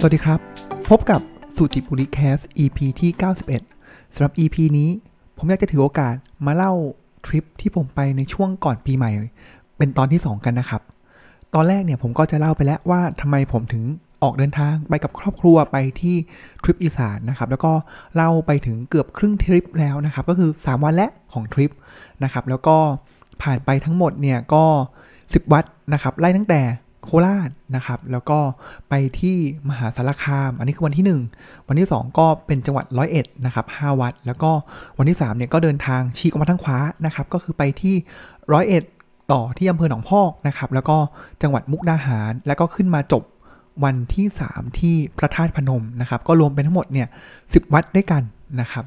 สวัสดีครับ พบกับสุจิบุริแคส EP ที่ 91สำหรับ EP นี้ผมอยากจะถือโอกาสมาเล่าทริปที่ผมไปในช่วงก่อนปีใหม่ เป็นตอนที่ 2 กันนะครับ ตอนแรกเนี่ยผมก็จะเล่าไปแล้วว่าทำไมผมถึงออกเดินทางไปกับครอบครัวไปที่ทริปอีสานนะครับแล้วก็เล่าไปถึงเกือบครึ่งทริปแล้วนะครับ ก็คือ 3 วันและของทริปนะครับ แล้วก็ผ่านไปทั้งหมดเนี่ยก็ 10 วัดนะครับไล่ตั้งแต่ โคราชนะครับ แล้วก็ไปที่มหาสารคาม อันนี้คือวันที่ 1 วันที่ 2 ก็เป็นจังหวัดร้อยเอ็ดนะครับ5วัด แล้วก็วันที่3เนี่ยก็เดินทางชี้ออกมาทางขวานะครับ ก็คือไปที่ร้อยเอ็ดต่อที่อำเภอหนองพอกนะครับ แล้วก็จังหวัดมุกดาหาร แล้วก็ขึ้นมาจบวันที่ 3 ที่พระธาตุพนมนะครับ ก็รวมเป็นทั้งหมดเนี่ย10วัดด้วยกันนะครับ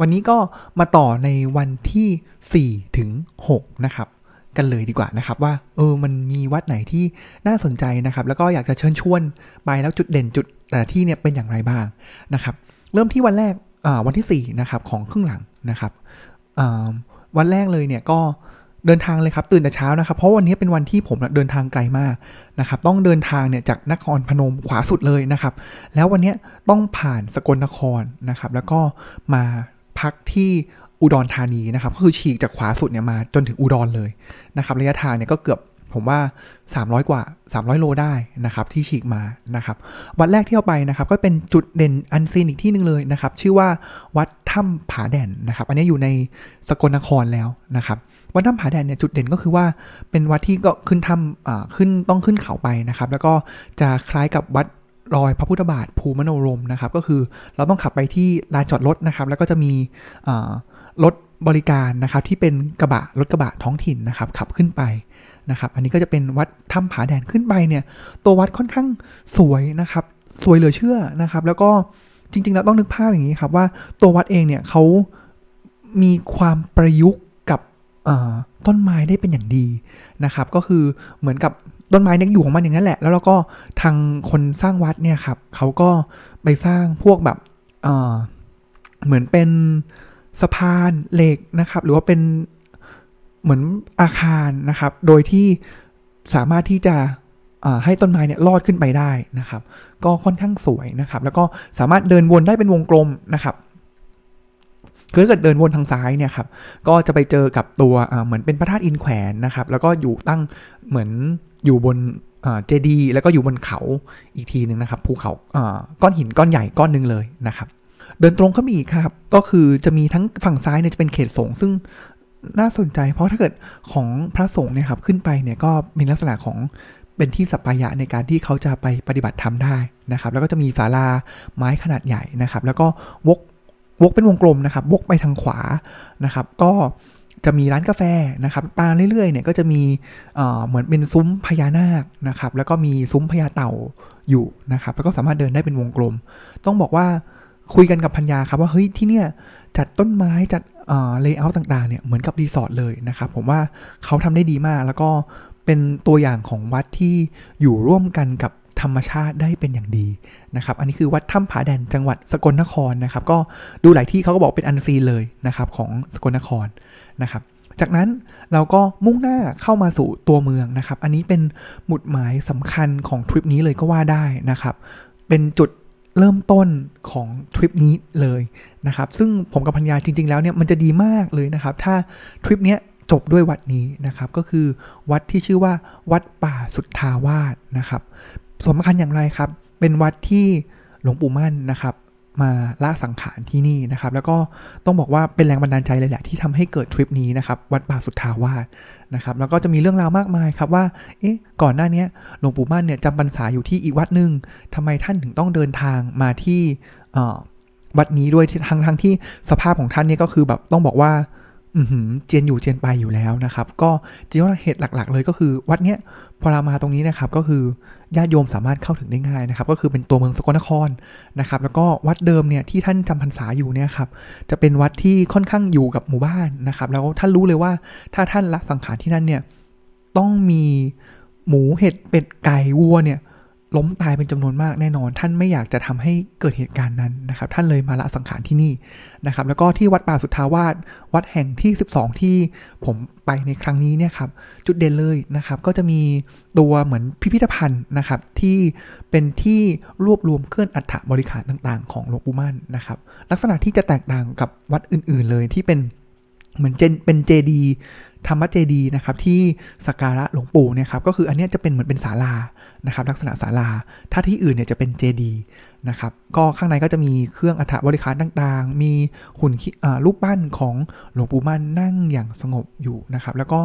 วันนี้ก็มาต่อในวันที่ 4 ถึง 6 นะครับ กันเลยดีกว่านะครับ ว่าเออมันมีวัดไหนที่น่าสนใจนะครับ แล้วก็อยากจะเชิญชวนไปแล้วจุดเด่นจุดแต่ที่เนี่ยเป็นอย่างไรบ้างนะครับ เริ่มที่วันแรกวันที่4นะครับของครึ่งหลังนะครับวันแรกเลยเนี่ยก็เดินทางเลยครับตื่นแต่เช้านะครับ เพราะวันนี้เป็นวันที่ผมเดินทางไกลมากนะครับ ต้องเดินทางเนี่ยจากนครพนมขวาสุดเลยนะครับ แล้ววันนี้ต้องผ่านสกลนครนะครับ แล้วก็มาพักที่ อุดรธานีนะครับก็คือฉีกจากขวาสุดเนี่ยมาจนถึงอุดรเลยนะครับระยะทางเนี่ยก็เกือบผมว่า 300 กว่า 300 โลได้นะครับที่ฉีกมานะครับวัดแรกที่เอาไปนะครับก็เป็นจุดเด่นอันซีนอีกที่หนึ่งเลยนะครับชื่อว่าวัดถ้ำผาแด่นนะครับอันนี้อยู่ในสกลนครแล้วนะครับวัดถ้ำผาแดนเนี่ยจุดเด่นก็คือว่าเป็นวัดที่ก็ขึ้นถ้ำขึ้นต้องขึ้นเขาไปนะครับแล้วก็จะคล้ายกับวัดรอยพระพุทธบาทภูมโนรมนะครับก็คือเราต้องขับไปที่ลานจอดรถนะครับแล้วก็จะมี รถบริการนะครับที่เป็นกระบะรถกระบะท้องถิ่นนะครับขับขึ้นไปนะครับ อันนี้ก็จะเป็นวัดถ้ำผาแดนขึ้นไปเนี่ยตัววัดค่อนข้างสวยนะครับสวยเหลือเชื่อนะครับ แล้วก็จริงๆเราต้องนึกภาพอย่างนี้ครับว่าตัววัดเองเนี่ยเขามีความประยุกต์กับต้นไม้ได้เป็นอย่างดีนะครับ ก็คือเหมือนกับต้นไม้เนี่ยอยู่ของมันอย่างนั้นแหละ แล้วเราก็ทางคนสร้างวัดเนี่ยครับเขาก็ไปสร้างพวกแบบเหมือนเป็น สะพานเหล็กนะครับ หรือว่าเป็นเหมือนอาคารนะครับ โดยที่สามารถที่จะให้ต้นไม้เนี่ยลอดขึ้นไปได้นะครับ ก็ค่อนข้างสวยนะครับ แล้วก็สามารถเดินวนได้เป็นวงกลมนะครับคือถ้าเกิดเดินวนทางซ้ายเนี่ยครับ ก็จะไปเจอกับตัวเหมือนเป็นพระธาตุอินแขวนนะครับ แล้วก็อยู่ตั้งเหมือนอยู่บนเจดี แล้วก็อยู่บนเขาอีกทีหนึ่งนะครับ ภูเขาก้อนหินก้อนใหญ่ก้อนหนึ่งเลยนะครับ เดินตรงเข้าไปอีกครับ ก็คือจะมีทั้งฝั่งซ้ายเนี่ยจะเป็นเขตสงฆ์ซึ่งน่าสนใจ เพราะถ้าเกิดของพระสงฆ์เนี่ยครับขึ้นไปเนี่ยก็มีลักษณะของเป็นที่สัปปายะในการที่เขาจะไปปฏิบัติธรรมได้นะครับ แล้วก็จะมีศาลาไม้ขนาดใหญ่นะครับ แล้วก็วกวกเป็นวงกลมนะครับ วกไปทางขวานะครับ ก็จะมีร้านกาแฟนะครับไปเรื่อยๆเนี่ยก็จะมีเหมือนเป็นซุ้มพญานาคนะครับ แล้วก็มีซุ้มพญาเต่าอยู่นะครับ แล้วก็สามารถเดินได้เป็นวงกลม ต้องบอกว่า คุยกันกับภรรยาครับว่าเฮ้ยที่เนี่ยจัดต้นไม้จัด layer ต่างๆเนี่ยเหมือนกับรีสอร์ทเลยนะครับผมว่าเขาทำได้ดีมาก แล้วก็เป็นตัวอย่างของวัดที่อยู่ร่วมกันกับธรรมชาติได้เป็นอย่างดีนะครับ อันนี้คือวัดถ้ำผาแดนจังหวัดสกลนครนะครับ ก็ดูหลายที่เขาก็บอกเป็นอันซีเลยนะครับของสกลนครนะครับ จากนั้นเราก็มุ่งหน้าเข้ามาสู่ตัวเมืองนะครับ อันนี้เป็นหมุดหมายสำคัญของทริปนี้เลยก็ว่าได้นะครับ เป็นจุด เริ่มต้นของทริปนี้เลยนะครับ ซึ่งผมกับพัญญาจริง ๆ แล้วเนี่ยมันจะดีมากเลยนะครับ ถ้าทริปเนี้ยจบด้วยวัดนี้นะครับ ก็คือวัดที่ชื่อว่าวัดป่าสุทธาวาสนะครับสำคัญอย่างไรครับ เป็นวัดที่หลวงปู่มั่นนะครับ มาละสังขารที่นี่นะครับ แล้วก็ต้องบอกว่าเป็นแรงบันดาลใจเลยแหละที่ทำให้เกิดทริปนี้นะครับ วัดป่าสุทธาวาสนะครับ แล้วก็จะมีเรื่องราวมากมายครับว่า เอ๊ะ ก่อนหน้านี้หลวงปู่มั่นเนี่ยจำพรรษาอยู่ที่อีกวัดหนึ่งทำไมท่านถึงต้องเดินทางมาที่วัดนี้ด้วยทั้งทั้งที่สภาพของท่านเนี่ยก็คือแบบต้องบอกว่า เจียนอยู่เจียนไปอยู่แล้วนะครับ ก็จริงๆเหตุหลัก ๆ เลยก็คือวัดเนี้ยพอเรามาตรงนี้นะครับก็คือญาติโยมสามารถเข้าถึงได้ง่ายนะครับ ก็คือเป็นตัวเมืองสกลนครนะครับ แล้วก็วัดเดิมเนี่ยที่ท่านจำพรรษาอยู่เนี่ยครับจะเป็นวัดที่ค่อนข้างอยู่กับหมู่บ้านนะครับ แล้วท่านรู้เลยว่าถ้าท่านละสังขารที่นั่นเนี่ยต้องมีหมูเห็ดเป็ดไก่วัวเนี่ย ล้มตายเป็นจำนวนมากแน่นอน ท่านไม่อยากจะทำให้เกิดเหตุการณ์นั้นนะครับ ท่านเลยมาละสังขารที่นี่นะครับ แล้วก็ที่วัดป่าสุทธาวาสวัดแห่งที่ 12 ที่ผมไปในครั้งนี้เนี่ยครับจุดเด่นเลยนะครับ ก็จะมีตัวเหมือนพิพิธภัณฑ์นะครับ ที่เป็นที่รวบรวมเคลื่อนอัฐบริขารต่างๆ ของหลวงปู่มั่นนะครับ ลักษณะที่จะแตกต่างกับวัดอื่น ๆ เลยที่เป็นเหมือนเจนเป็นเจดี ธรรมเจดีนะครับที่สักการะหลวงปู่เนี่ยครับก็คืออันนี้จะเป็นเหมือนเป็นศาลานะครับลักษณะศาลา ถ้าที่อื่นเนี่ยจะเป็นเจดีนะครับก็ข้างในก็จะมีเครื่องอัฐบริการต่างๆ มีหุ่นรูปปั้นของหลวงปู่มั่นนั่งอย่างสงบอยู่นะครับแล้วก็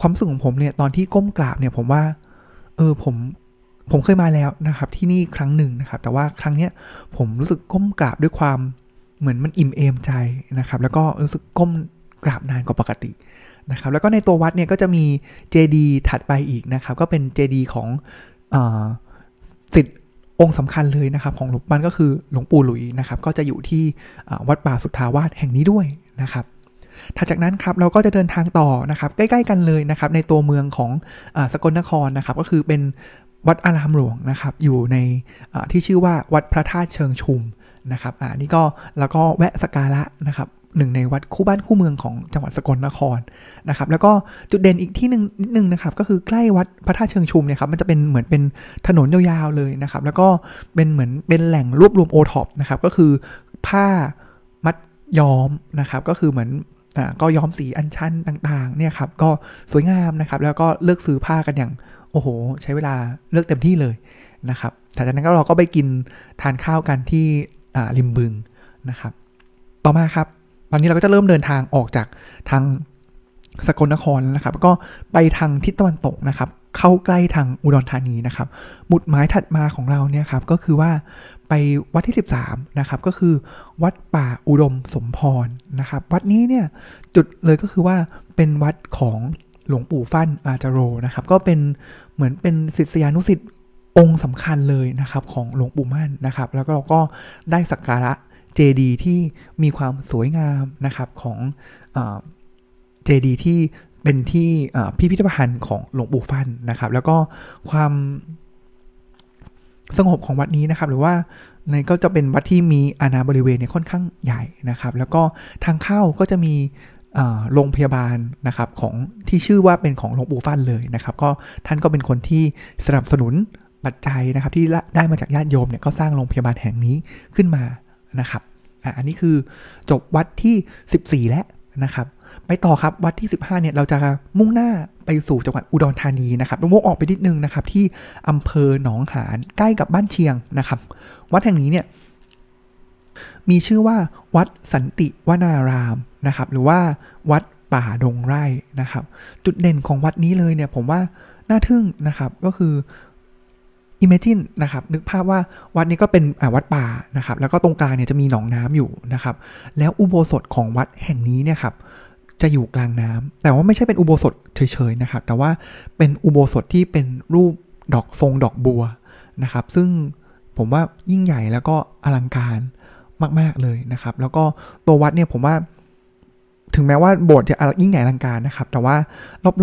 ความสึกของผมเนี่ยตอนที่ก้มกราบเนี่ยผมว่าเออผมผมเคยมาแล้วนะครับที่นี่ครั้งหนึ่งนะครับแต่ว่าครั้งเนี้ยผมรู้สึกก้มกราบด้วยความเหมือนมันอิ่มเอมใจนะครับแล้วก็รู้สึกก้มกราบนานกว่าปกติ นะครับแล้วก็ในตัววัดเนี่ยก็จะมีเจดีถัดไปอีกนะครับก็เป็นเจดีของอสิทธิ์องค์สำคัญเลยนะครับของหลวงปันก็คือหลวงปู่หลุยนะครับก็จะอยู่ที่วัดป่าสุทธาวาสแห่งนี้ด้วยนะครับถัดจากนั้นครับเราก็จะเดินทางต่อนะครับใกล้ๆกันเลยนะครับในตัวเมืองของอสกลนครนะครับก็คือเป็นวัดอารามหลวงนะครับอยู่ในที่ชื่อว่าวัดพระธาตุเชิงชุมนะครับอ่านี่ก็แล้วก็แวะสการะนะครับ หนึ่งในวัดคู่บ้านคู่เมืองของจังหวัดสกลนครนะครับ แล้วก็จุดเด่นอีกที่หนึ่งนิดนึงนะครับ ก็คือใกล้วัดพระธาตุเชิงชุมเนี่ยครับมันจะเป็นเหมือนเป็นถนนยาวๆเลยนะครับ แล้วก็เป็นเหมือนเป็นแหล่งรวบรวมโอท็อปนะครับ ก็คือผ้ามัดย้อมนะครับ ก็คือเหมือนอ่าก็ย้อมสีอัญชันต่างๆเนี่ยครับก็สวยงามนะครับ แล้วก็เลือกซื้อผ้ากันอย่างโอ้โห ใช้เวลาเลือกเต็มที่เลยนะครับจากนั้นก็เราก็ไปกินทานข้าวกันที่ริมบึงนะครับ ต่อมาครับ อนนี้เราก็จะเริ่มเดินทางออกจากทางสกลนครนะครับ ก็ไปทางทิศตะวันตกนะครับ เข้าใกล้ทางอุดรธานีนะครับ หมุดหมายถัดมาของเราเนี่ยครับก็คือว่าไปวัดที่ 13นะครับก็คือวัดป่าอุดมสมพรนะครับ วัดนี้เนี่ยจุดเลยก็คือว่าเป็นวัดของหลวงปู่ฟั่นอาจารโรนะครับ ก็เป็นเหมือนเป็นศิษยานุศิษย์องค์สำคัญเลยนะครับของหลวงปู่มั่นนะครับ แล้วก็เราก็ได้สักการะ เจดีที่มีความสวยงามนะครับของเจดีที่เป็นที่พิพิธภัณฑ์ของหลวงปู่ฟันนะครับ แล้วก็ความสงบของวัดนี้นะครับ หรือว่าในก็จะเป็นวัดที่มีอาณาบริเวณเนี่ยค่อนข้างใหญ่นะครับ แล้วก็ทางเข้าก็จะมีโรงพยาบาลนะครับของที่ชื่อว่าเป็นของหลวงปู่ฟันเลยนะครับ ก็ท่านก็เป็นคนที่สนับสนุนปัจจัยนะครับที่ได้มาจากญาติโยมเนี่ยก็สร้างโรงพยาบาลแห่งนี้ขึ้นมา นะครับอันนี้คือจบวัดที่ 14 แล้วนะครับไปต่อครับวัดที่ 15เนี่ยเราจะมุ่งหน้าไปสู่จังหวัดอุดรธานีนะครับวกออกไปนิดนึงนะครับที่อำเภอหนองหานใกล้กับบ้านเชียงนะครับ วัดแห่งนี้เนี่ยมีชื่อว่าวัดสันติวนารามนะครับ หรือว่าวัดป่าดงไร่นะครับ จุดเด่นของวัดนี้เลยเนี่ยผมว่าน่าทึ่งนะครับก็คือ Imagine นะครับนึกภาพว่าวัดนี้ก็เป็นวัดป่านะครับแล้วก็ตรงกลางเนี่ยจะมีหนองน้ำอยู่นะครับแล้วอุโบสถของวัดแห่งนี้เนี่ยครับจะอยู่กลางน้ำแต่ว่าไม่ใช่เป็นอุโบสถเฉยๆนะครับแต่ว่าเป็นอุโบสถที่เป็นรูปดอกทรงดอกบัวนะครับซึ่งผมว่ายิ่งใหญ่แล้วก็อลังการมาก ๆเลยนะครับ แล้วก็ตัววัดเนี่ยผมว่า ถึงแม้ว่าโบสถ์จะยิ่งใหญ่อลังการนะครับ แต่ว่า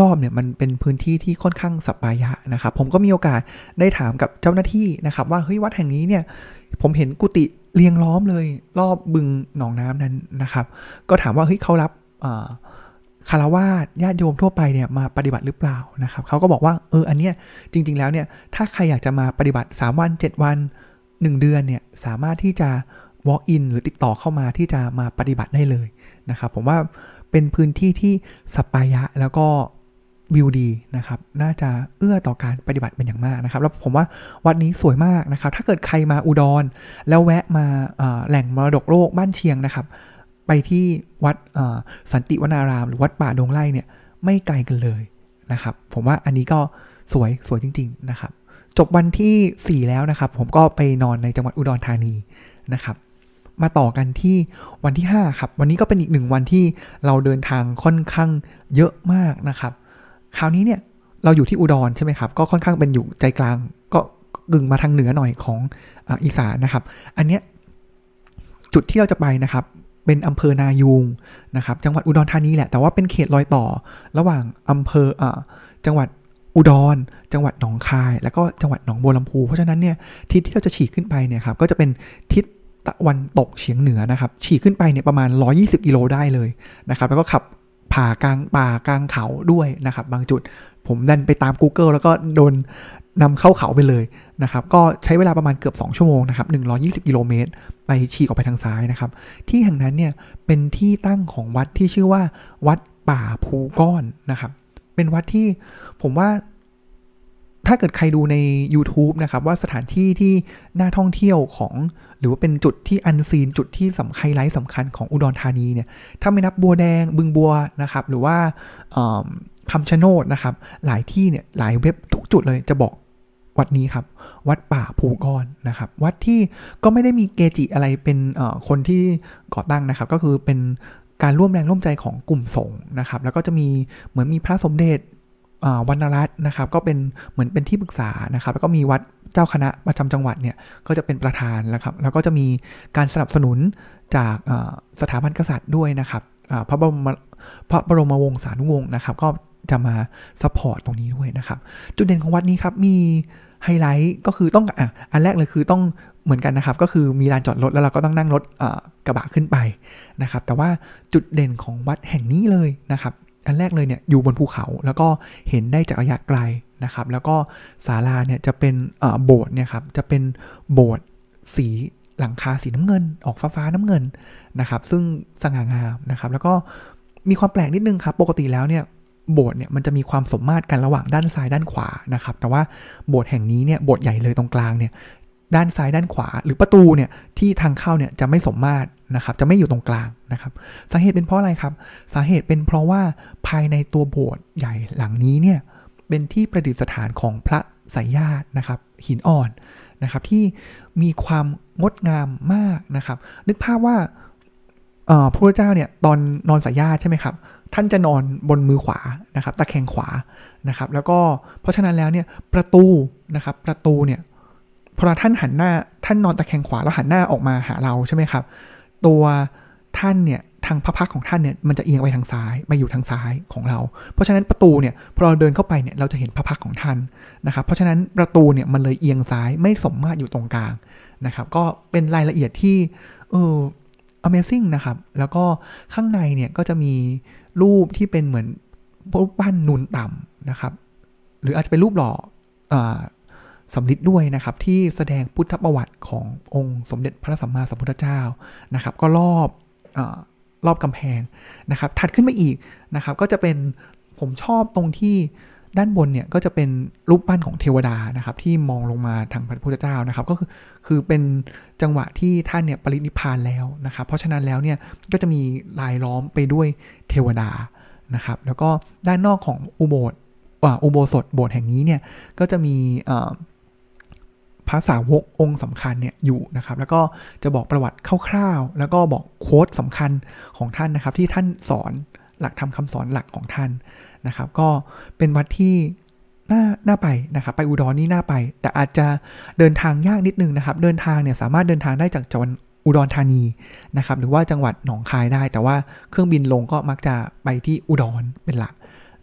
รอบๆเนี่ยมันเป็นพื้นที่ที่ค่อนข้างสัปปายะนะครับ ผมก็มีโอกาสได้ถามกับเจ้าหน้าที่นะครับ ว่าเฮ้ยวัดแห่งนี้เนี่ยผมเห็นกุฏิเรียงล้อมเลย รอบบึงหนองน้ำนั้นนะครับ ก็ถามว่าเฮ้ยเขารับคารวาสญาติโยมทั่วไปเนี่ยมาปฏิบัติหรือเปล่านะครับเขาก็บอกว่าเอออันเนี้ยจริง ๆ แล้วเนี่ยถ้าใครอยากจะมาปฏิบัติ 3 วัน 7 วัน 1 เดือนเนี่ยสามารถที่จะ walk in หรือติดต่อเข้ามาที่จะมาปฏิบัติได้เลย นะครับ ผมว่าเป็นพื้นที่ที่สปปายะแล้วก็วิวดีนะครับ น่าจะเอื้อต่อการปฏิบัติเป็นอย่างมากนะครับ แล้วผมว่าวัดนี้สวยมากนะครับ ถ้าเกิดใครมาอุดร แล้วแวะมาแหล่งมรดกโลกบ้านเชียงนะครับ ไปที่วัดสันติวนาราม หรือวัดป่าดงไร่เนี่ยไม่ไกลกันเลยนะครับ ผมว่าอันนี้ก็สวยสวยจริง ๆ นะครับ จบวันที่ 4 แล้วนะครับ ผมก็ไปนอนในจังหวัดอุดรธานีนะครับ มาต่อกันที่วันที่ 5 ครับ วันนี้ก็เป็นอีกหนึ่งวันที่เราเดินทางค่อนข้างเยอะมากนะครับ คราวนี้เนี่ยเราอยู่ที่อุดรใช่ไหมครับ ก็ค่อนข้างเป็นอยู่ใจกลาง ก็กึ่งมาทางเหนือหน่อยของอีสานนะครับ อันเนี้ยจุดที่เราจะไปนะครับ เป็นอำเภอนายูงนะครับ จังหวัดอุดรธานีแหละ แต่ว่าเป็นเขตรอยต่อ ระหว่างอำเภออจังหวัดอุดร จังหวัดหนองคาย แล้วก็จังหวัดหนองบัวลำพู เพราะฉะนั้นเนี่ยทิศที่เราจะฉีกขึ้นไปเนี่ยครับ ก็จะเป็นทิศ ตะวันตกเฉียงเหนือนะครับฉีกขึ้นไปเนี่ยประมาณ 120 กิโลได้เลยนะครับ แล้วก็ขับผ่ากลางป่ากลางเขาด้วยนะครับ บางจุดผมดันไปตาม Google แล้วก็โดนนำเข้าเขาไปเลยนะครับ ก็ใช้เวลาประมาณเกือบ 2 ชั่วโมงนะครับ 120 กิโลเมตร ไปฉีกออกไปทางซ้ายนะครับ ที่แห่งนั้นเนี่ยเป็นที่ตั้งของวัดที่ชื่อว่า วัดป่าภูก้อนนะครับ เป็นวัดที่ผมว่า ถ้าเกิดใครดูใน YouTube นะครับว่าสถานที่ที่น่าท่องเที่ยวของหรือว่าเป็นจุดที่อันซีนจุดที่สำคัญไลท์สำคัญของอุดรธานีเนี่ยถ้าไม่นับบัวแดงบึงบัวนะครับหรือว่าคำชะโนดนะครับ หลายที่เนี่ยหลายเว็บทุกจุดเลยจะบอกวัดนี้ครับ วัดป่าภูก้อนนะครับ วัดที่ก็ไม่ได้มีเกจิอะไรเป็นคนที่ก่อตั้งนะครับ ก็คือเป็นการร่วมแรงร่วมใจของกลุ่มสงฆ์นะครับ แล้วก็จะมีเหมือนมีพระสมเด็จ วรรณรัตน์นะครับ ก็เป็นเหมือนเป็นที่ปรึกษานะครับ แล้วก็มีวัดเจ้าคณะประจำจังหวัดเนี่ยก็จะเป็นประธานนะครับ แล้วก็จะมีการสนับสนุนจากสถาบันกษัตริย์ด้วยนะครับพระบรมพระบรมวงศานุวงศ์นะครับ ก็จะมา support ตรงนี้ด้วยนะครับ จุดเด่นของวัดนี้ครับมีไฮไลท์ก็คือต้องอะอันแรกเลยคือต้องเหมือนกันนะครับ ก็คือมีลานจอดรถแล้วเราก็ต้องนั่งรถกระบะขึ้นไปนะครับ แต่ว่าจุดเด่นของวัดแห่งนี้เลยนะครับ อันแรกเลยเนี่ยอยู่บนภูเขาแล้วก็เห็นได้จากระยะไกลนะครับ แล้วก็ศาลาเนี่ยจะเป็นโบสถ์เนี่ยครับจะเป็นโบสถ์สีหลังคาสีน้ำเงิน ออกฟ้าฟ้าน้ำเงินนะครับ ซึ่งสง่างามนะครับ แล้วก็มีความแปลกนิดนึงครับ ปกติแล้วเนี่ยโบสถ์เนี่ยมันจะมีความสมมาตรกันระหว่างด้านซ้ายด้านขวานะครับ แต่ว่าโบสถ์แห่งนี้เนี่ยโบสถ์ใหญ่เลยตรงกลางเนี่ยด้านซ้ายด้านขวา หรือประตูเนี่ยที่ทางเข้าเนี่ยจะไม่สมมาตร นะครับ จะไม่อยู่ตรงกลางนะครับ สาเหตุเป็นเพราะอะไรครับ สาเหตุเป็นเพราะว่าภายในตัวโบสถ์ใหญ่หลังนี้เนี่ยเป็นที่ประดิษฐานของพระสายญาตินะครับ หินอ่อนนะครับที่มีความงดงามมากนะครับ นึกภาพว่าพระเจ้าเนี่ยตอนนอนสายญาติใช่ไหมครับท่านจะนอนบนมือขวานะครับตะแคงขวานะครับ แล้วก็เพราะฉะนั้นแล้วเนี่ยประตูนะครับประตูเนี่ยพอท่านหันหน้าท่านนอนตะแคงขวาแล้วหันหน้าออกมาหาเราใช่ไหมครับ ตัวท่านเนี่ยทางพระพักของท่านเนี่ยมันจะเอียงไปทางซ้ายมาอยู่ทางซ้ายของเรา เพราะฉะนั้นประตูเนี่ยพอเราเดินเข้าไปเนี่ยเราจะเห็นพระพักของท่านนะครับ เพราะฉะนั้นประตูเนี่ยมันเลยเอียงซ้ายไม่สมมาตรอยู่ตรงกลางนะครับ ก็เป็นรายละเอียดที่เออ Amazing นะครับ แล้วก็ข้างในเนี่ยก็จะมีรูปที่เป็นเหมือนรูปปั้นนูนต่ำนะครับ หรืออาจจะเป็นรูปหล่ออ สำลิดด้วยนะครับที่แสดงพุทธประวัติขององค์สมเด็จพระสัมมาสัมพุทธเจ้านะครับ ก็รอบอรอบกำแพงนะครับ ถัดขึ้นมาอีกนะครับ ก็จะเป็นผมชอบตรงที่ด้านบนเนี่ยก็จะเป็นรูปปั้นของเทวดานะครับ ที่มองลงมาทางพระพุทธเจ้านะครับ ก็คือคือเป็นจังหวะที่ท่านเนี่ยปรินิพานแล้วนะครับ เพราะฉะนั้นแล้วเนี่ยก็จะมีลายล้อมไปด้วยเทวดานะครับ แล้วก็ด้านนอกของอุโบสถอุโบสถโบสถ์แห่งนี้เนี่ยก็จะมี พระสาวกองค์สำคัญเนี่ยอยู่นะครับ แล้วก็จะบอกประวัติคร่าวๆ แล้วก็บอกโค้ดสำคัญของท่านนะครับ ที่ท่านสอนหลักธรรมคาสอนหลักของท่านนะครับ ก็เป็นวัดที่น่าน่าไปนะครับ ไปอุดรนี่น่าไป แต่อาจจะเดินทางยากนิดนึงนะครับ เดินทางเนี่ยสามารถเดินทางได้จากจังหวัดอุดรธานีนะครับ หรือว่าจังหวัดหนองคายได้ แต่ว่าเครื่องบินลงก็มักจะไปที่อุดรเป็นหลัก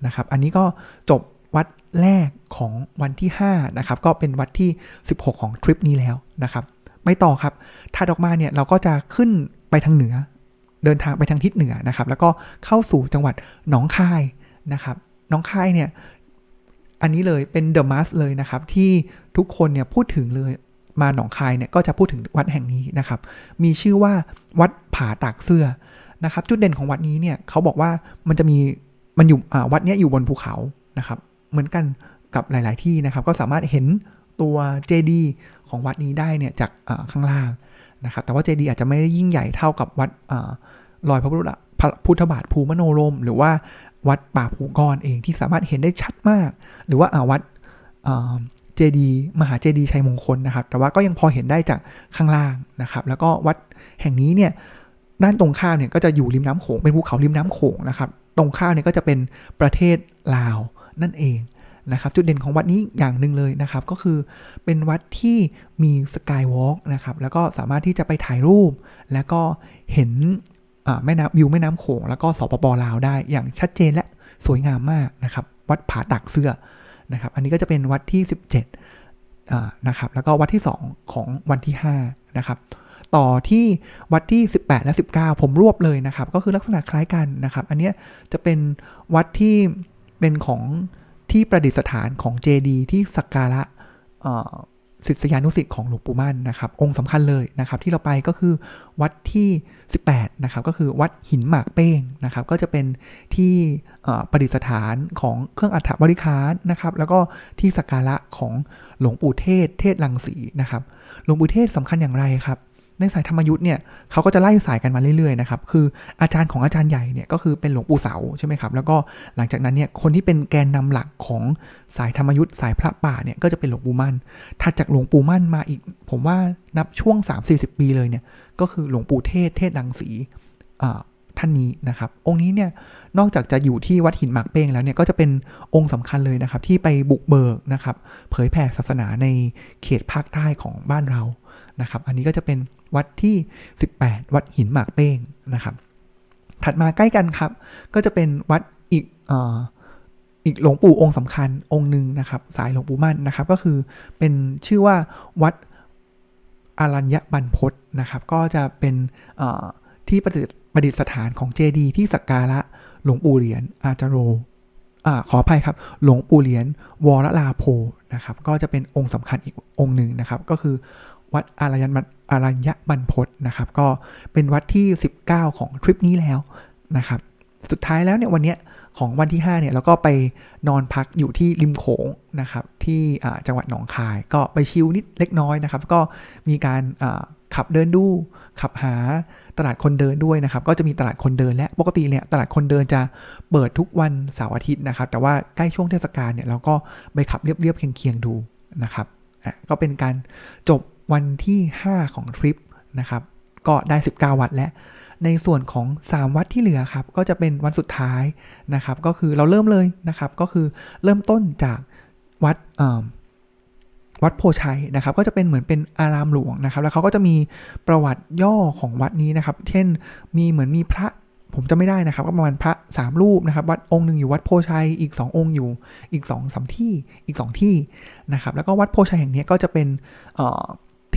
นะครับ อันนี้ก็จบ วัดแรกของวันที่5นะครับก็เป็นวัดที่ 16 ของทริปนี้แล้วนะครับไม่ต่อครับถัดออกมาเนี่ยเราก็จะขึ้นไปทางเหนือ เดินทางไปทางทิศเหนือนะครับ แล้วก็เข้าสู่จังหวัดหนองคายนะครับหนองคายเนี่ยอันนี้เลยเป็นเดอะมัสเลยนะครับ ที่ทุกคนเนี่ยพูดถึงเลยมาหนองคายเนี่ยก็จะพูดถึงวัดแห่งนี้นะครับ มีชื่อว่าวัดผาตากเสื้อนะครับ จุดเด่นของวัดนี้เนี่ยเขาบอกว่ามันจะมีมันอยู่วัดนี้อยู่บนภูเขานะครับ เหมือนกันกับหลาย ๆ ที่นะครับ ก็สามารถเห็นตัวเจดีย์ของวัดนี้ได้เนี่ยจากข้างล่างนะครับ แต่ว่าเจดีย์อาจจะไม่ได้ยิ่งใหญ่เท่ากับวัดลอยพระพุทธบาทภูมโนรม หรือว่าวัดป่าภูกรเองที่สามารถเห็นได้ชัดมาก หรือว่าวัดเจดีมหาเจดีชัยมงคลนะครับ แต่ว่าก็ยังพอเห็นได้จากข้างล่างนะครับ แล้วก็วัดแห่งนี้เนี่ยด้านตรงข้ามเนี่ยก็จะอยู่ริมน้ำโขงเป็นภูเขาริมน้ำโขงนะครับ ตรงข้ามเนี่ยก็จะเป็นประเทศลาว นั่นเองนะครับจุดเด่นของวัดนี้อย่างหนึ่งเลยนะครับ ก็คือเป็นวัดที่มีสกายวอล์กนะครับแล้วก็สามารถที่จะไปถ่ายรูป แล้วก็เห็นแม่น้ำวิวแม่น้ำโขงแล้วก็สปปลาวได้อย่างชัดเจนและสวยงามมากนะครับ วัดผาตักเสื้อนะครับ อันนี้ก็จะเป็นวัดที่ 17นะครับแล้วก็วัดที่ 2 ของวันที่ 5 นะครับ ต่อที่วัดที่ 18 และ 19 ผมรวบเลยนะครับ ก็คือลักษณะคล้ายกันนะครับ อันนี้จะเป็นวัดที่ เป็นของที่ประดิษฐานของเจดีที่สักการะศิษยานุสิ์ของหลวงปู่มั่นนะครับ องค์สำคัญเลยนะครับ ที่เราไปก็คือวัดที่ 18 นะครับ ก็คือวัดหินหมากเป้งนะครับ ก็จะเป็นที่ประดิษฐานของเครื่องอัฐบริคารนะครับ แล้วก็ที่สักการะของหลวงปู่เทศ เทศลังสีนะครับ หลวงปู่เทศสำคัญอย่างไรครับ ในสายธรรมยุทธ์เนี่ยเขาก็จะไล่สายกันมาเรื่อยๆนะครับคืออาจารย์ของอาจารย์ใหญ่เนี่ยก็คือเป็นหลวงปู่เสาใช่ไหมครับแล้วก็หลังจากนั้นเนี่ยคนที่เป็นแกนนำหลักของสายธรรมยุทธ์สายพระป่าเนี่ยก็จะเป็นหลวงปู่มั่นถัดจากหลวงปู่มั่นมาอีก ผมว่านับช่วง 3-40 ปีเลยเนี่ยก็คือหลวงปู่เทศเทศลังสีท่านนี้นะครับ องค์นี้เนี่ยนอกจากจะอยู่ที่วัดหินหมากเป้งแล้วเนี่ยก็จะเป็นองค์สำคัญเลยนะครับ ที่ไปบุกเบิกนะครับ เผยแผ่ศาสนาในเขตภาคใต้ของบ้านเรานะครับ อันนี้ก็จะเป็น วัดที่ 18 วัดหินหมากเป้งนะครับ ถัดมาใกล้กันครับ ก็จะเป็นวัดอีกออีกหลวงปู่องค์สำคัญองค์หนึ่งนะครับ สายหลวงปู่มั่นนะครับ ก็คือเป็นชื่อว่าวัดอารัญญบันพศนะครับ ก็จะเป็นที่ประดิษฐานของเจดีย์ที่สักการะหลวงปู่เหรียญอาจารโรอขออภัยครับ หลวงปู่เหรียญวรลาโพนะครับ ก็จะเป็นองค์สำคัญอีกองค์หนึ่งนะครับ ก็คือ วัดอารยันอารัญญบันพศนะครับ ก็เป็นวัดที่ 19 ของทริปนี้แล้วนะครับ สุดท้ายแล้วเนี่ยวันนี้ของวันที่ 5 เนี่ยเราก็ไปนอนพักอยู่ที่ริมโขงนะครับ ที่จังหวัดหนองคายก็ไปชิลนิดเล็กน้อยนะครับ ก็มีการขับเดินดู ขับหาตลาดคนเดินด้วยนะครับ ก็จะมีตลาดคนเดินและปกติเนี่ยตลาดคนเดินจะเปิดทุกวันเสาร์อาทิตย์นะครับ แต่ว่าใกล้ช่วงเทศกาลเนี่ยเราก็ไปขับเรียบๆเคียงๆดูนะครับก็เป็นการจบ วันที่ 5 ของทริปนะครับ ก็ได้ 19 วัดแล้ว ในส่วนของ 3 วัดที่เหลือครับ ก็จะเป็นวันสุดท้ายนะครับ ก็คือเราเริ่มเลยนะครับ ก็คือเริ่มต้นจากวัดวัดโพชัยนะครับ ก็จะเป็นเหมือนเป็นอารามหลวงนะครับ แล้วเขาก็จะมีประวัติย่อของวัดนี้นะครับ เช่น มีเหมือนมีพระผมจะไม่ได้นะครับ ก็ประมาณพระ3รูปนะครับ วัดองค์หนึ่งอยู่วัดโพชัยอีก 2 องค์อยู่อีก2อสาที่อีก 2 ที่นะครับ แล้วก็วัดโพชัยแห่งนี้ก็จะเป็น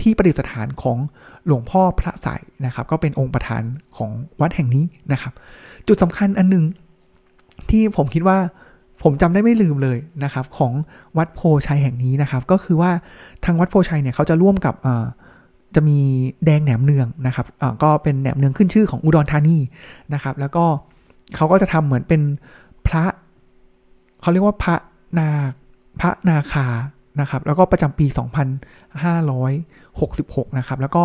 ที่ประดิษฐานของหลวงพ่อพระสายนะครับ ก็เป็นองค์ประธานของวัดแห่งนี้นะครับ จุดสำคัญอันหนึ่งที่ผมคิดว่าผมจำได้ไม่ลืมเลยนะครับ ของวัดโพชัยแห่งนี้นะครับ ก็คือว่าทางวัดโพชัยเนี่ยเขาจะร่วมกับจะมีแดงแหนมเนืองนะครับก็เป็นแหนมเนืองขึ้นชื่อของอุดรธานีนะครับ แล้วก็เขาก็จะทำเหมือนเป็นพระเขาเรียกว่าพระนาพระนาคา นะครับแล้วก็ประจำปี 2566 นะครับแล้วก็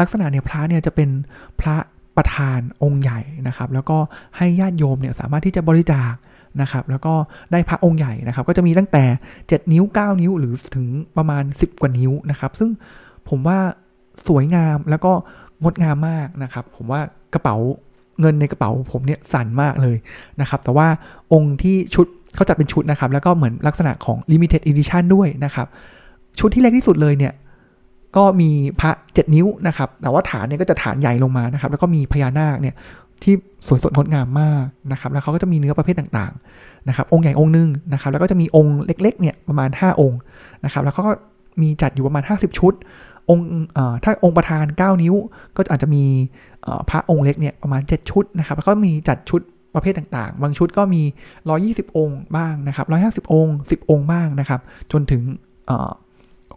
ลักษณะเนี่ยพระเนี่ยจะเป็นพระประธานองค์ใหญ่นะครับ แล้วก็ให้ญาติโยมเนี่ยสามารถที่จะบริจาคนะครับแล้วก็ได้พระองค์ใหญ่นะครับ ก็จะมีตั้งแต่ 7 นิ้ว 9 นิ้ว หรือถึงประมาณ 10 กว่านิ้วนะครับ ซึ่งผมว่าสวยงามแล้วก็งดงามมากนะครับ ผมว่ากระเป๋าเงินในกระเป๋าผมเนี่ยสั่นมากเลยนะครับ แต่ว่าองค์ที่ชุด เขาจัดเป็นชุดนะครับ แล้วก็เหมือนลักษณะของ limited edition ด้วยนะครับ ชุดที่เล็กที่สุดเลยเนี่ยก็มีพระ 7 นิ้วนะครับ แต่ว่าฐานเนี่ยก็จะฐานใหญ่ลงมานะครับ แล้วก็มีพญานาคเนี่ยที่สวยสดงดงามมากนะครับ แล้วเขาก็จะมีเนื้อประเภทต่างๆนะครับ องค์ใหญ่องค์นึงนะครับ แล้วก็จะมีองค์เล็กๆเนี่ยประมาณ 5 องค์นะครับ แล้วเขาก็มีจัดอยู่ประมาณ 50 ชุด องค์ถ้าองค์ประธาน 9 นิ้ว ก็อาจจะมีพระองค์เล็กเนี่ยประมาณ 7 ชุดนะครับ แล้วก็มีจัดชุด ประเภทต่างๆ บางชุดก็มี 120 องค์บ้างนะครับ 150 องค์ 10 องค์บ้างนะครับ จนถึงอ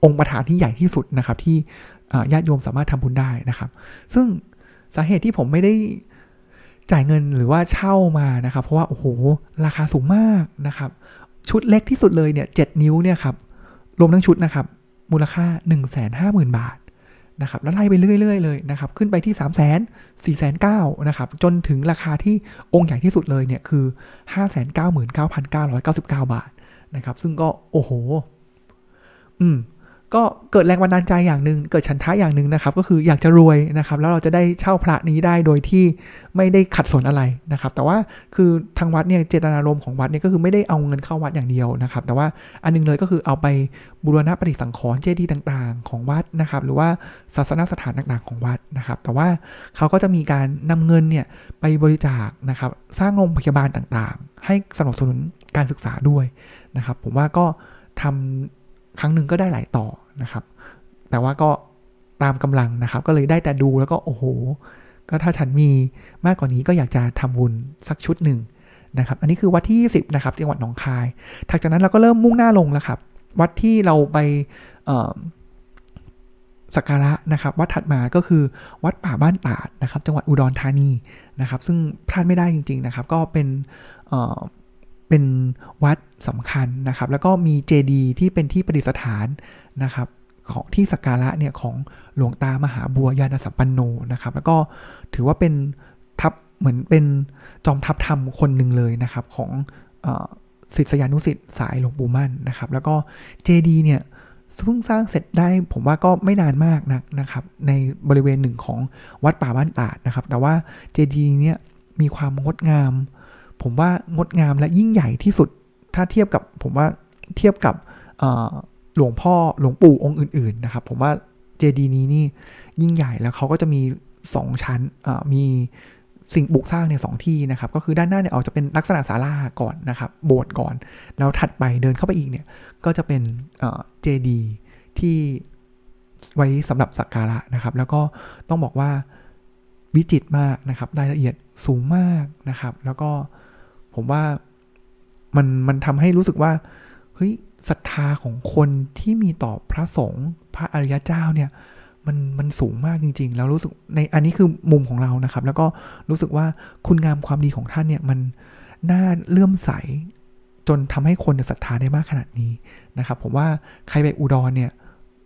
องค์ประธานที่ใหญ่ที่สุดนะครับ ที่ญาติโยมสามารถทำบุญได้นะครับ ซึ่งสาเหตุที่ผมไม่ได้จ่ายเงินหรือว่าเช่ามานะครับ เพราะว่าโอ้โหราคาสูงมากนะครับ ชุดเล็กที่สุดเลยเนี่ย7นิ้วเนี่ยครับรวมทั้งชุดนะครับมูลค่า 150,000 บาท นะครับแล้วไล่ไปเรื่อยๆเลยนะครับขึ้นไปที่ 3 0 0 0 0 0 4 9 0 0 0นะครับจนถึงราคาที่องค์ใหญ่ที่สุดเลยเนี่ยคือ 599,999 บาทนะครับซึ่งก็โอ้โห อืม ก็เกิดแรงบันดาลใจอย่างหนึ่งเกิดฉันทะอย่างหนึ่งนะครับ ก็คืออยากจะรวยนะครับ แล้วเราจะได้เช่าพระนี้ได้โดยที่ไม่ได้ขัดสนอะไรนะครับ แต่ว่าคือทางวัดเนี่ยเจตนารมณ์ของวัดเนี่ยก็คือไม่ได้เอาเงินเข้าวัดอย่างเดียวนะครับ แต่ว่าอันนึงเลยก็คือเอาไปบูรณะปฏิสังขรณ์เจดีย์ต่างๆ ของวัดนะครับ หรือว่าศาสนสถานต่างๆของวัดนะครับ แต่ว่าเขาก็จะมีการนำเงินเนี่ยไปบริจาคนะครับ สร้างโรงพยาบาลต่างๆ ให้สนับสนุนการศึกษาด้วยนะครับ ผมว่าก็ทำ ครั้งหนึ่งก็ได้หลายต่อนะครับ แต่ว่าก็ตามกำลังนะครับ ก็เลยได้แต่ดูแล้วก็โอ้โห ก็ถ้าฉันมีมากกว่านี้ก็อยากจะทำบุญสักชุดหนึ่งนะครับ อันนี้คือวัดที่ 20 นะครับจังหวัดหนองคายถัดจากนั้นเราก็เริ่มมุ่งหน้าลงแล้วครับ วัดที่เราไปสักการะนะครับ วัดถัดมาก็คือวัดป่าบ้านตาดนะครับ จังหวัดอุดรธานีนะครับ ซึ่งพลาดไม่ได้จริง ๆนะครับ ก็เป็น เป็นวัดสำคัญนะครับ แล้วก็มีเจดีย์ที่เป็นที่ประดิษฐานนะครับของที่สักการะเนี่ยของหลวงตามหาบัวยานสัมปันโนนะครับ แล้วก็ถือว่าเป็นทัพเหมือนเป็นจอมทัพธรรมคนหนึ่งเลยนะครับของศิษยานุศิษย์สายหลวงปู่มั่นนะครับ แล้วก็เจดีเนี่ยเพิ่งสร้างเสร็จได้ผมว่าก็ไม่นานมากนะนะครับ ในบริเวณหนึ่งของวัดป่าบ้านตาดนะครับ แต่ว่าเจดีเนี่ยมีความงดงาม ผมว่างดงามและยิ่งใหญ่ที่สุด ถ้าเทียบกับผมว่าเทียบกับหลวงพ่อหลวงปู่องค์อื่น ๆ นะครับ ผมว่าเจดีนี้นี่ยิ่งใหญ่แล้วเขาก็จะมี2ชั้นมีสิ่งปลูกสร้างเนี่ยสที่นะครับ ก็คือด้านหน้าเนี่ยออกจะเป็นลักษณะศาลาก่อนนะครับ โบสถ์ก่อน แล้วถัดไปเดินเข้าไปอีกเนี่ย ก็จะเป็นเจดีที่ไว้สำหรับสักการะนะครับ แล้วก็ต้องบอกว่าวิจิตรมากนะครับ รายละเอียดสูงมากนะครับ แล้วก็ ผมว่ามันมันทำให้รู้สึกว่าเฮ้ยศรัทธาของคนที่มีต่อพระสงฆ์พระอริยเจ้าเนี่ยมันมันสูงมากจริง ๆ แล้วรู้สึกในอันนี้คือมุมของเรานะครับ แล้วก็รู้สึกว่าคุณงามความดีของท่านเนี่ยมันน่าเลื่อมใส จนทำให้คนศรัทธาได้มากขนาดนี้นะครับ ผมว่าใครไปอุดรเนี่ย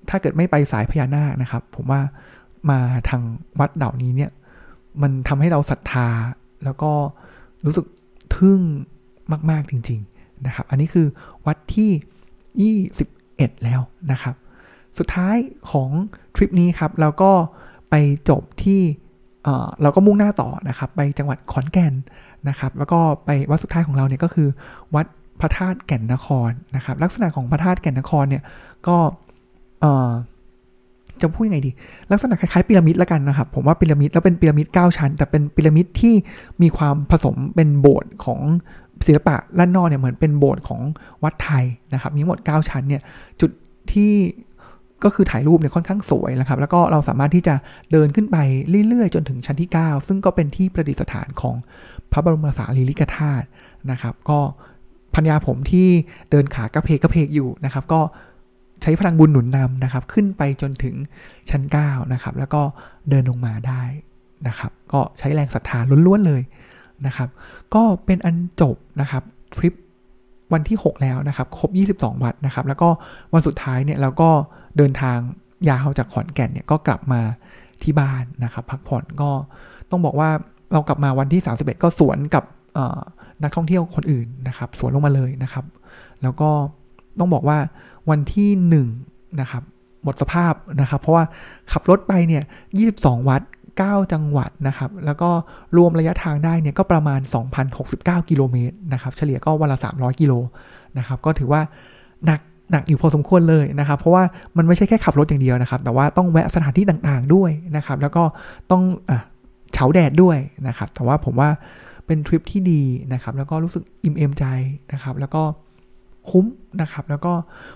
ถ้าเกิดไม่ไปสายพญานาคนะครับ ผมว่ามาทางวัดเหล่านี้เนี่ย มันทำให้เราศรัทธาแล้วก็รู้สึก ทึ่งมากๆจริงๆนะครับ อันนี้คือวัดที่ 21 แล้วนะครับ สุดท้ายของทริปนี้ครับเราก็ไปจบที่เราก็มุ่งหน้าต่อนะครับ ไปจังหวัดขอนแก่นนะครับ แล้วก็ไปวัดสุดท้ายของเราเนี่ยก็คือ วัดพระธาตุแก่นนครนะครับ ลักษณะของพระธาตุแก่นนครเนี่ยก็ จะพูดยังไงดี ลักษณะคล้ายๆพีระมิดละกันนะครับ ผมว่าพีระมิดแล้วเป็นพีระมิด9ชั้น แต่เป็นพีระมิดที่มีความผสมเป็นโบสถ์ของศิลปะล้านนอกเนี่ยเหมือนเป็นโบสถ์ของวัดไทยนะครับมีหมด 9 ชั้นเนี่ยจุดที่ก็คือถ่ายรูปเนี่ยค่อนข้างสวยนะครับ แล้วก็เราสามารถที่จะเดินขึ้นไปเรื่อยๆ จนถึงชั้นที่ 9 ซึ่งก็เป็นที่ประดิษฐานของพระบรมสารีริกธาตุนะครับ ก็พัญญาผมที่เดินขากระเพกกระเพกอยู่นะครับ ก็ ใช้พลังบุญหนุนนำนะครับ ขึ้นไปจนถึงชั้น9นะครับ แล้วก็เดินลงมาได้นะครับ ก็ใช้แรงศรัทธาล้วนๆเลยนะครับ ก็เป็นอันจบนะครับทริปวันที่ 6 แล้วนะครับ ครบ 22 วันนะครับ แล้วก็วันสุดท้ายเนี่ยเราก็เดินทางยาวจากขอนแก่นเนี่ยก็กลับมาที่บ้านนะครับ พักผ่อนก็ต้องบอกว่าเรากลับมาวันที่ 31 ก็สวนกับนักท่องเที่ยวคนอื่นนะครับ สวนลงมาเลยนะครับ แล้วก็ต้องบอกว่า วันที่1นะครับหมดสภาพนะครับ เพราะว่าขับรถไปเนี่ย22 วัด 9 จังหวัดนะครับ แล้วก็รวมระยะทางได้เนี่ยก็ประมาณ 2,069 กิโลเมตรนะครับ เฉลี่ยก็วันละ 300 กิโลนะครับ ก็ถือว่าหนักหนักอยู่พอสมควรเลยนะครับ เพราะว่ามันไม่ใช่แค่ขับรถอย่างเดียวนะครับ แต่ว่าต้องแวะสถานที่ต่างๆด้วยนะครับ แล้วก็ต้องอเฉาแดดด้วยนะครับ แต่ว่าผมว่าเป็นทริปที่ดีนะครับ แล้วก็รู้สึกอิ่มเอมใจนะครับ แล้วก็ คุ้มนะครับ แล้วก็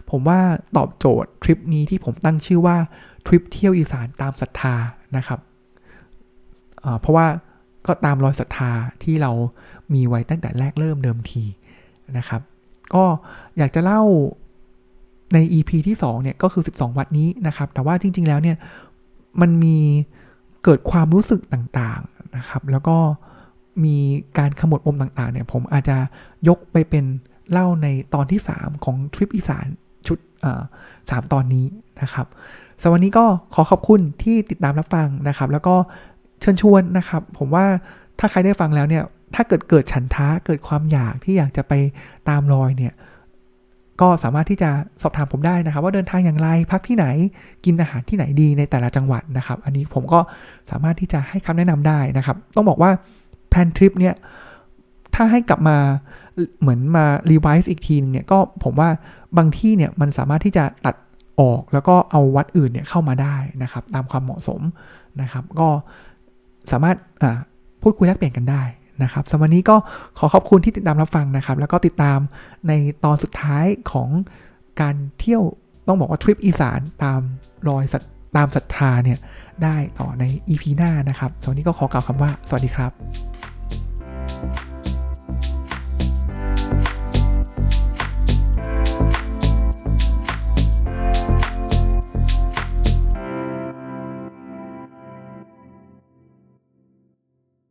ผมว่าตอบโจทย์ทริปนี้ที่ผมตั้งชื่อว่าทริปเที่ยวอีสานตามศรัทธานะครับเพราะว่าก็ตามรอยศรัทธาที่เรามีไว้ตั้งแต่แรกเริ่มเดิมทีนะครับ ก็อยากจะเล่าใน EP ที่2เนี่ยก็คือ 12 วัดนี้นะครับ แต่ว่าจริง ๆ แล้วเนี่ยมันมีเกิดความรู้สึกต่างๆนะครับ แล้วก็มีการขมวดปมต่างๆเนี่ยผมอาจจะยกไปเป็น เล่าในตอนที่ 3 ของทริปอีสานชุดสามตอนนี้นะครับสวันนี้ก็ขอขอบคุณที่ติดตามรับฟังนะครับ แล้วก็เชิญชวนนะครับ ผมว่าถ้าใครได้ฟังแล้วเนี่ย ถ้าเกิดเกิดฉันท้าเกิดความอยากที่อยากจะไปตามรอยเนี่ย ก็สามารถที่จะสอบถามผมได้นะครับ ว่าเดินทางอย่างไรพักที่ไหนกินอาหารที่ไหนดีในแต่ละจังหวัดนะครับ อันนี้ผมก็สามารถที่จะให้คำแนะนำได้นะครับ ต้องบอกว่าplan ทริปเนี่ย ถ้าให้กลับมาเหมือนมา revise อีกทีนึงเนี่ยก็ผมว่าบางที่เนี่ยมันสามารถที่จะตัดออกแล้วก็เอาวัดอื่นเนี่ยเข้ามาได้นะครับ ตามความเหมาะสมนะครับ ก็สามารถพูดคุยแลกเปลี่ยนกันได้นะครับสำหรับวันนี้ก็ขอขอบคุณที่ติดตามรับฟังนะครับ แล้วก็ติดตามในตอนสุดท้ายของการเที่ยวต้องบอกว่าทริปอีสานตามรอยตามศรัทธาเนี่ยได้ต่อใน EP หน้านะครับสำหรับวันนี้ก็ขอกล่าวคำว่า สวัสดีครับ